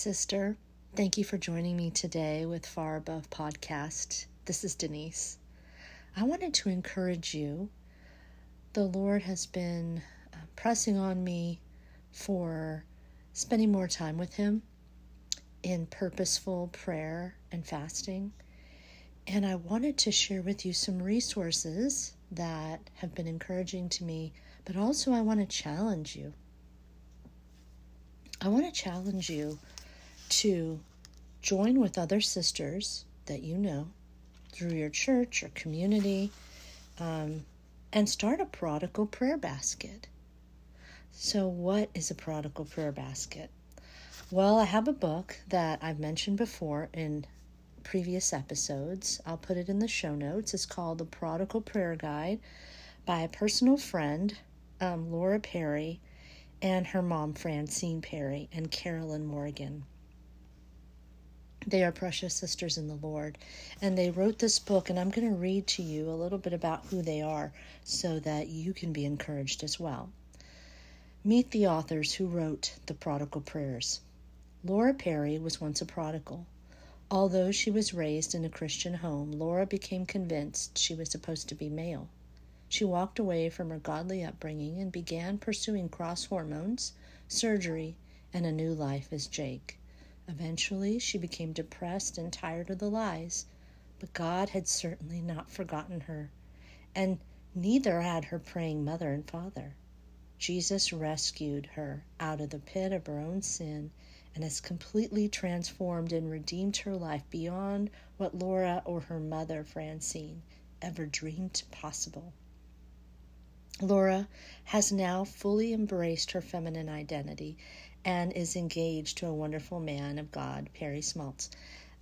Sister. Thank you for joining me today with Far Above Podcast. This is Denise. I wanted to encourage you. The Lord has been uh, pressing on me for spending more time with Him in purposeful prayer and fasting. And I wanted to share with you some resources that have been encouraging to me, but also I want to challenge you. I want to challenge you to join with other sisters that you know through your church or community um, and start a prodigal prayer basket. So, what is a prodigal prayer basket? Well, I have a book that I've mentioned before in previous episodes. I'll put it in the show notes. It's called The Prodigal Prayer Guide by a personal friend, um, Laura Perry, and her mom, Francine Perry, and Carolyn Morgan. They are precious sisters in the Lord. And they wrote this book, and I'm going to read to you a little bit about who they are so that you can be encouraged as well. Meet the authors who wrote The Prodigal Prayers. Laura Perry was once a prodigal. Although she was raised in a Christian home, Laura became convinced she was supposed to be male. She walked away from her godly upbringing and began pursuing cross hormones, surgery, and a new life as Jake. Eventually, she became depressed and tired of the lies, but God had certainly not forgotten her, and neither had her praying mother and father. Jesus rescued her out of the pit of her own sin and has completely transformed and redeemed her life beyond what Laura or her mother, Francine, ever dreamed possible. Laura has now fully embraced her feminine identity and is engaged to a wonderful man of God, Perry Smaltz.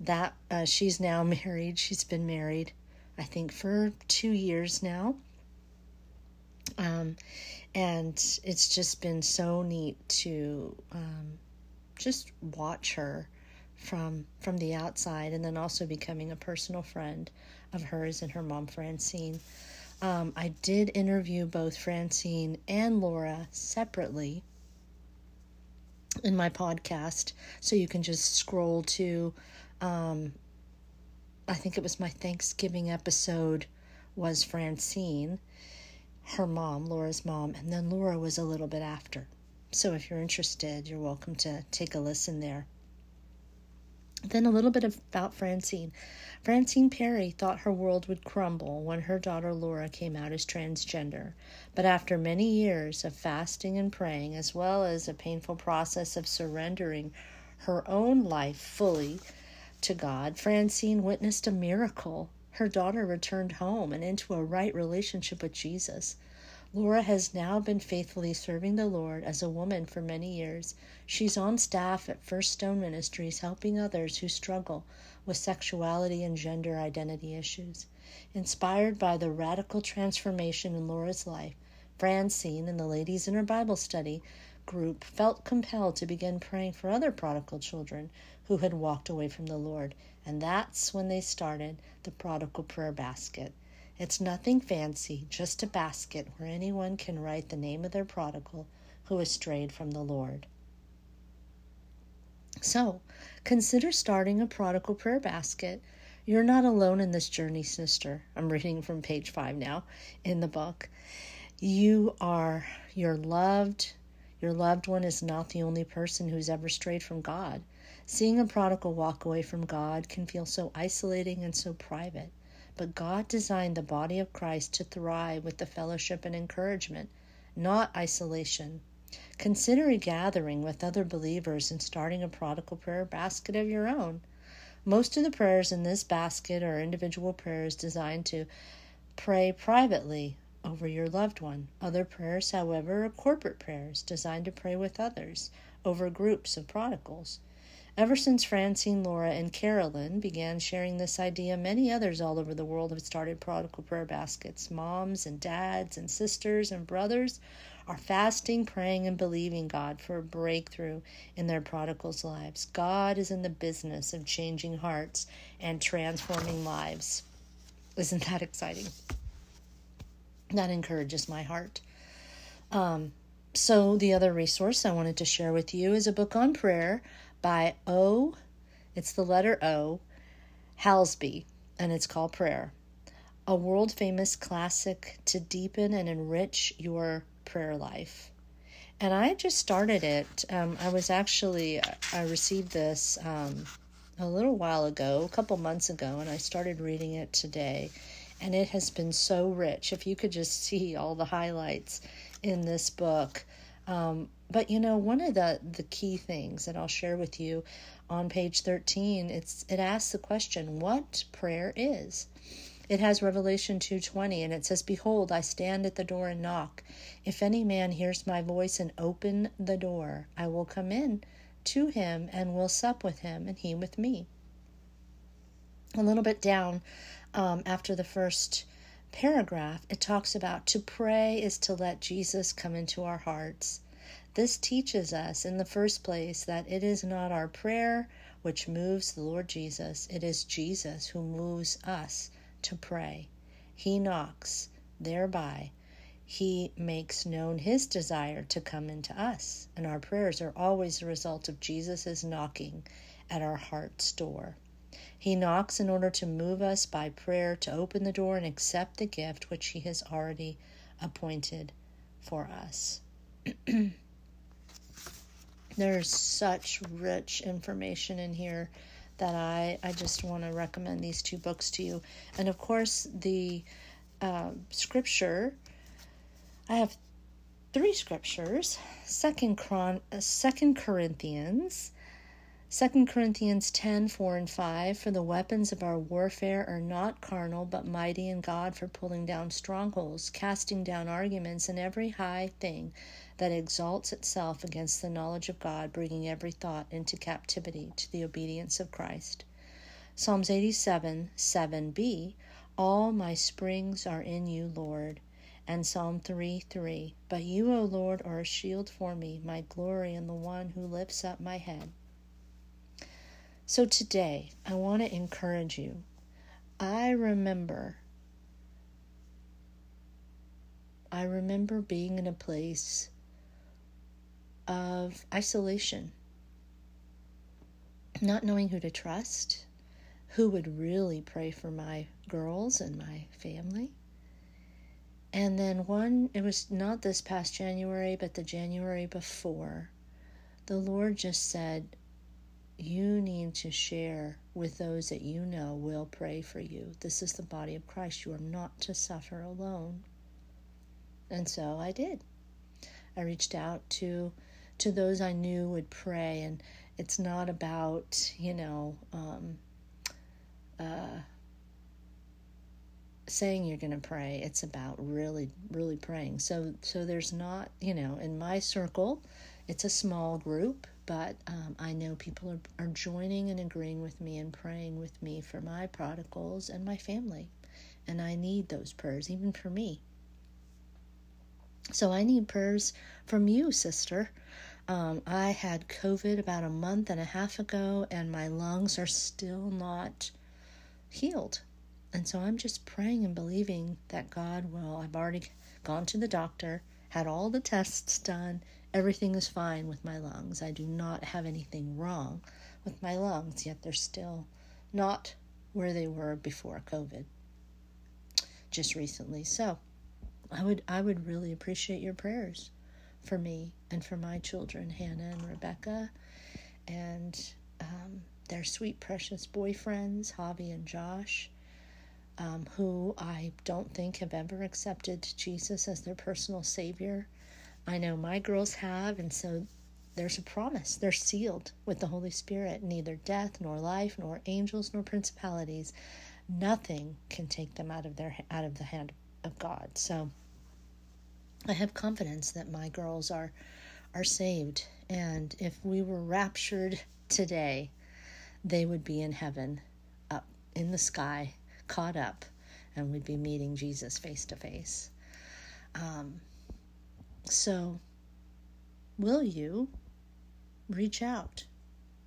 That uh, she's now married. She's been married, I think, for two years now. Um, and it's just been so neat to um, just watch her from from the outside, and then also becoming a personal friend of hers and her mom Francine. Um, I did interview both Francine and Laura separately in my podcast. So you can just scroll to, um, I think it was my Thanksgiving episode, was Francine, her mom, Laura's mom, and then Laura was a little bit after. So if you're interested, you're welcome to take a listen there. Then a little bit about Francine. Francine Perry thought her world would crumble when her daughter Laura came out as transgender. But after many years of fasting and praying, as well as a painful process of surrendering her own life fully to God, Francine witnessed a miracle. Her daughter returned home and into a right relationship with Jesus. Laura has now been faithfully serving the Lord as a woman for many years. She's on staff at First Stone Ministries, helping others who struggle with sexuality and gender identity issues. Inspired by the radical transformation in Laura's life, Francine and the ladies in her Bible study group felt compelled to begin praying for other prodigal children who had walked away from the Lord. And that's when they started the Prodigal Prayer Basket. It's nothing fancy, just a basket where anyone can write the name of their prodigal who has strayed from the Lord. So, consider starting a prodigal prayer basket. You're not alone in this journey, sister. I'm reading from page five now in the book. You are, you're loved. Your loved one is not the only person who's ever strayed from God. Seeing a prodigal walk away from God can feel so isolating and so private. But God designed the body of Christ to thrive with the fellowship and encouragement, not isolation. Consider a gathering with other believers and starting a prodigal prayer basket of your own. Most of the prayers in this basket are individual prayers designed to pray privately over your loved one. Other prayers, however, are corporate prayers designed to pray with others over groups of prodigals. Ever since Francine, Laura, and Carolyn began sharing this idea, many others all over the world have started prodigal prayer baskets. Moms and dads and sisters and brothers are fasting, praying, and believing God for a breakthrough in their prodigals' lives. God is in the business of changing hearts and transforming lives. Isn't that exciting? That encourages my heart. Um, so, the other resource I wanted to share with you is a book on prayer by O, it's the letter O, Hallesby, and it's called Prayer. A world famous classic to deepen and enrich your prayer life. And I just started it. Um, I was actually, I received this um, a little while ago, a couple months ago, and I started reading it today. And it has been so rich. If you could just see all the highlights in this book. Um, but you know, one of the, the key things that I'll share with you on page 13, it's it asks the question, what prayer is? It has Revelation 2:20 and it says, "Behold, I stand at the door and knock. If any man hears my voice and open the door, I will come in to him and will sup with him and he with me." A little bit down um, after the first paragraph, it talks about to pray is to let Jesus come into our hearts. This teaches us, in the first place, that it is not our prayer which moves the Lord Jesus, it is Jesus who moves us to pray. He knocks, thereby, he makes known his desire to come into us, and our prayers are always the result of Jesus' knocking at our heart's door. He knocks in order to move us by prayer to open the door and accept the gift which he has already appointed for us. There's such rich information in here that I, I just want to recommend these two books to you. And of course, the uh, scripture, I have three scriptures Second, Chron- uh, Second Corinthians. 2 Corinthians 10 4 and 5 For the weapons of our warfare are not carnal, but mighty in God for pulling down strongholds, casting down arguments, and every high thing that exalts itself against the knowledge of God, bringing every thought into captivity to the obedience of Christ. Psalms 87 7b All my springs are in you, Lord. And Psalm 3 3 But you, O Lord, are a shield for me, my glory, and the one who lifts up my head. So today, I want to encourage you. I remember I remember being in a place of isolation, not knowing who to trust, who would really pray for my girls and my family. And then one, it was not this past January, but the January before, the Lord just said, You need to share with those that you know will pray for you. This is the body of Christ. You are not to suffer alone. And so I did. I reached out to to those I knew would pray. And it's not about, you know, um, uh, saying you're going to pray. It's about really, really praying. So, so there's not, you know, in my circle, it's a small group, but um, I know people are, are joining and agreeing with me and praying with me for my prodigals and my family. And I need those prayers, even for me. So I need prayers from you, sister. Um, I had COVID about a month and a half ago, and my lungs are still not healed. And so I'm just praying and believing that God will. I've already gone to the doctor, had all the tests done. Everything is fine with my lungs. I do not have anything wrong with my lungs, yet they're still not where they were before COVID just recently. So I would I would really appreciate your prayers for me and for my children, Hannah and Rebecca, and um, their sweet, precious boyfriends, Javi and Josh, um, who I don't think have ever accepted Jesus as their personal Savior. I know my girls have, and so there's a promise. They're sealed with the Holy Spirit. Neither death, nor life, nor angels, nor principalities, nothing can take them out of their out of the hand of God. So I have confidence that my girls are are saved and if we were raptured today they would be in heaven up in the sky caught up and we'd be meeting Jesus face to face um, so will you reach out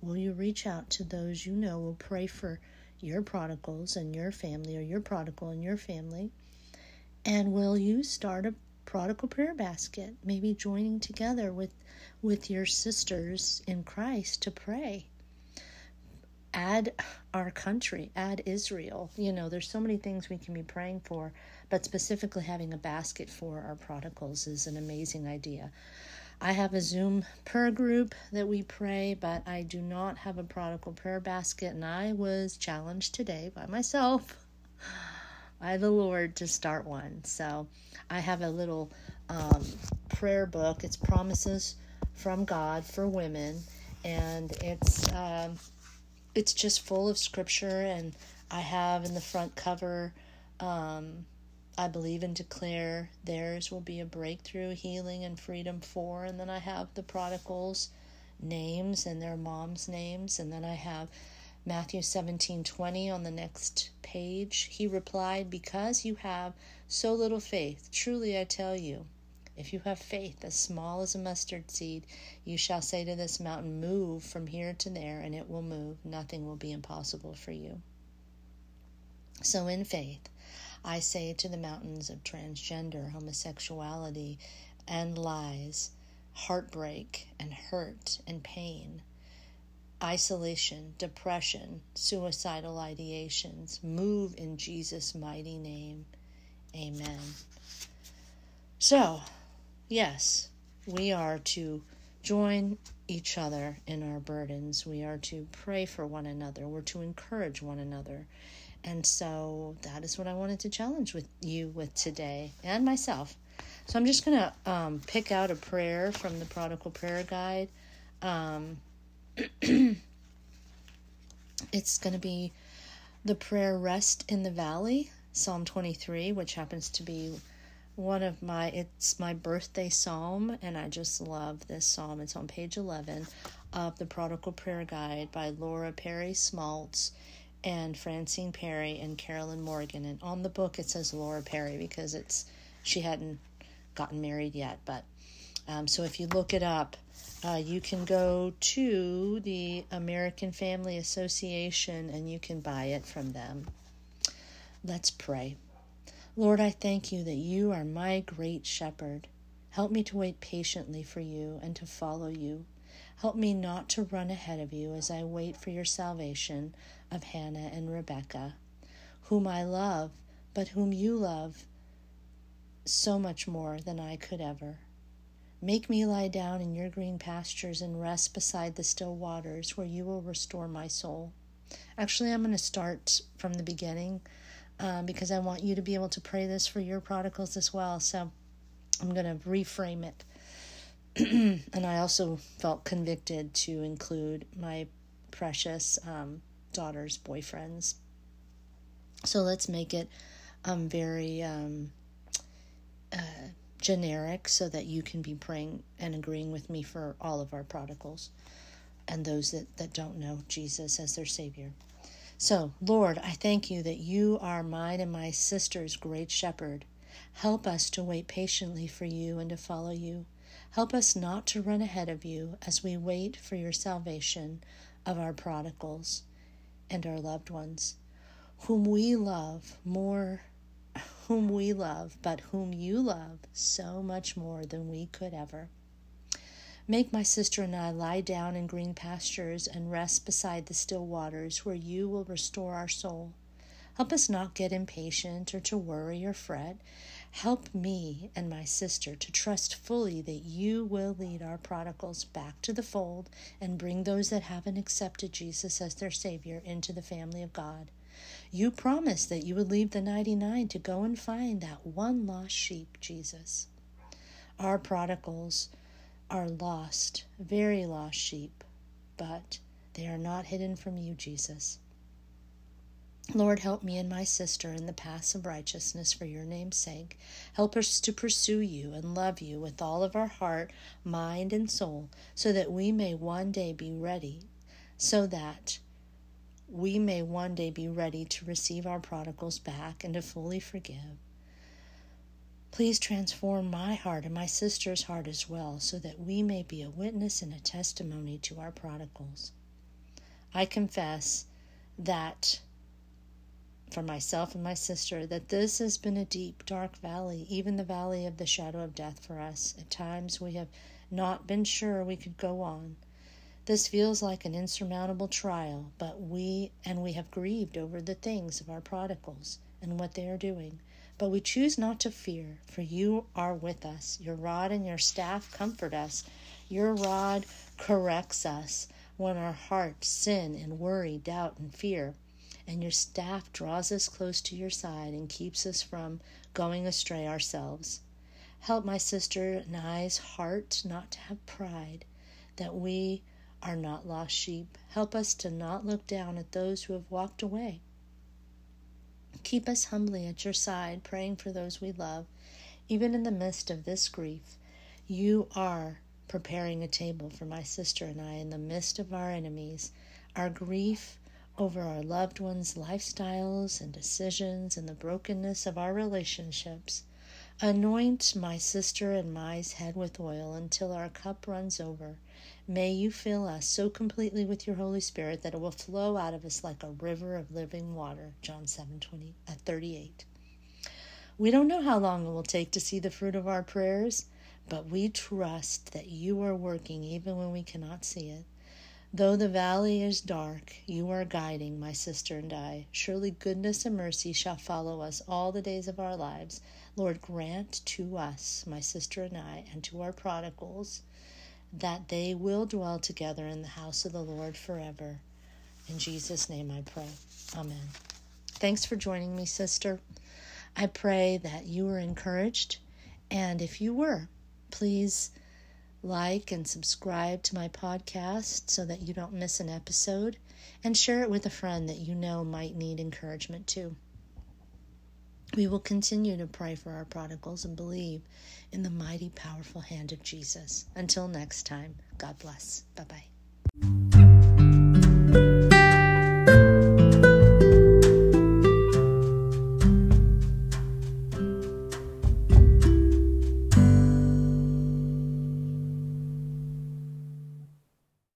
will you reach out to those you know will pray for your prodigals and your family or your prodigal and your family and will you start a prodigal prayer basket, maybe joining together with with your sisters in Christ to pray. Add our country, add Israel. You know, there's so many things we can be praying for, but specifically having a basket for our prodigals is an amazing idea. I have a Zoom prayer group that we pray, but I do not have a prodigal prayer basket, and I was challenged today by myself, by the Lord, to start one. So I have a little um, prayer book. It's Promises from God for Women, and it's um, it's just full of scripture. And I have in the front cover, um, I believe and declare theirs will be a breakthrough, healing, and freedom for. And then I have the prodigals' names and their moms' names, and then I have Matthew 17 20 on the next page. He replied, Because you have so little faith, truly I tell you, if you have faith as small as a mustard seed, you shall say to this mountain, Move from here to there, and it will move. Nothing will be impossible for you. So, in faith, I say to the mountains of transgender, homosexuality, and lies, heartbreak, and hurt, and pain isolation, depression, suicidal ideations. Move in Jesus' mighty name. Amen. So, yes, we are to join each other in our burdens. We are to pray for one another. We're to encourage one another. And so that is what I wanted to challenge with you with today and myself. So I'm just going to um, pick out a prayer from the Prodigal Prayer Guide. Um, it's going to be the prayer Rest in the Valley, Psalm 23, which happens to be one of my it's my birthday psalm and I just love this psalm. It's on page 11 of the Prodigal Prayer Guide by Laura Perry Smaltz and Francine Perry and Carolyn Morgan. And on the book it says Laura Perry because it's she hadn't gotten married yet, but um, so if you look it up, uh, you can go to the American Family Association and you can buy it from them. Let's pray. Lord, I thank you that you are my great shepherd. Help me to wait patiently for you and to follow you. Help me not to run ahead of you as I wait for your salvation of Hannah and Rebecca, whom I love, but whom you love so much more than I could ever. Make me lie down in your green pastures and rest beside the still waters where you will restore my soul. Actually, I'm going to start from the beginning um, because I want you to be able to pray this for your prodigals as well. So I'm going to reframe it. and I also felt convicted to include my precious um, daughter's boyfriends. So let's make it um, very um, uh, generic so that you can be praying and agreeing with me for all of our prodigals and those that, that don't know Jesus as their Savior. So, Lord, I thank you that you are mine and my sister's great shepherd. Help us to wait patiently for you and to follow you. Help us not to run ahead of you as we wait for your salvation of our prodigals and our loved ones, whom we love more whom we love, but whom you love so much more than we could ever. Make my sister and I lie down in green pastures and rest beside the still waters where you will restore our soul. Help us not get impatient or to worry or fret. Help me and my sister to trust fully that you will lead our prodigals back to the fold and bring those that haven't accepted Jesus as their Savior into the family of God. You promised that you would leave the 99 to go and find that one lost sheep, Jesus. Our prodigals are lost, very lost sheep, but they are not hidden from you, Jesus. Lord, help me and my sister in the paths of righteousness for your name's sake. Help us to pursue you and love you with all of our heart, mind, and soul, so that we may one day be ready, so that we may one day be ready to receive our prodigals back and to fully forgive. Please transform my heart and my sister's heart as well, so that we may be a witness and a testimony to our prodigals. I confess that for myself and my sister that this has been a deep, dark valley, even the valley of the shadow of death for us. At times we have not been sure we could go on. This feels like an insurmountable trial, but we and we have grieved over the things of our prodigals and what they are doing. But we choose not to fear, for you are with us. Your rod and your staff comfort us. Your rod corrects us when our hearts sin and worry, doubt, and fear. And your staff draws us close to your side and keeps us from going astray ourselves. Help my sister I's heart not to have pride, that we are not lost sheep. Help us to not look down at those who have walked away. Keep us humbly at your side, praying for those we love. Even in the midst of this grief, you are preparing a table for my sister and I in the midst of our enemies. Our grief over our loved ones' lifestyles and decisions and the brokenness of our relationships. Anoint my sister and my's head with oil until our cup runs over. May you fill us so completely with your Holy Spirit that it will flow out of us like a river of living water. John 7 20, uh, 38. We don't know how long it will take to see the fruit of our prayers, but we trust that you are working even when we cannot see it. Though the valley is dark, you are guiding my sister and I. Surely goodness and mercy shall follow us all the days of our lives. Lord, grant to us, my sister and I, and to our prodigals, that they will dwell together in the house of the Lord forever. In Jesus' name I pray. Amen. Thanks for joining me, sister. I pray that you were encouraged, and if you were, please like and subscribe to my podcast so that you don't miss an episode, and share it with a friend that you know might need encouragement too. We will continue to pray for our prodigals and believe in the mighty, powerful hand of Jesus. Until next time, God bless. Bye bye.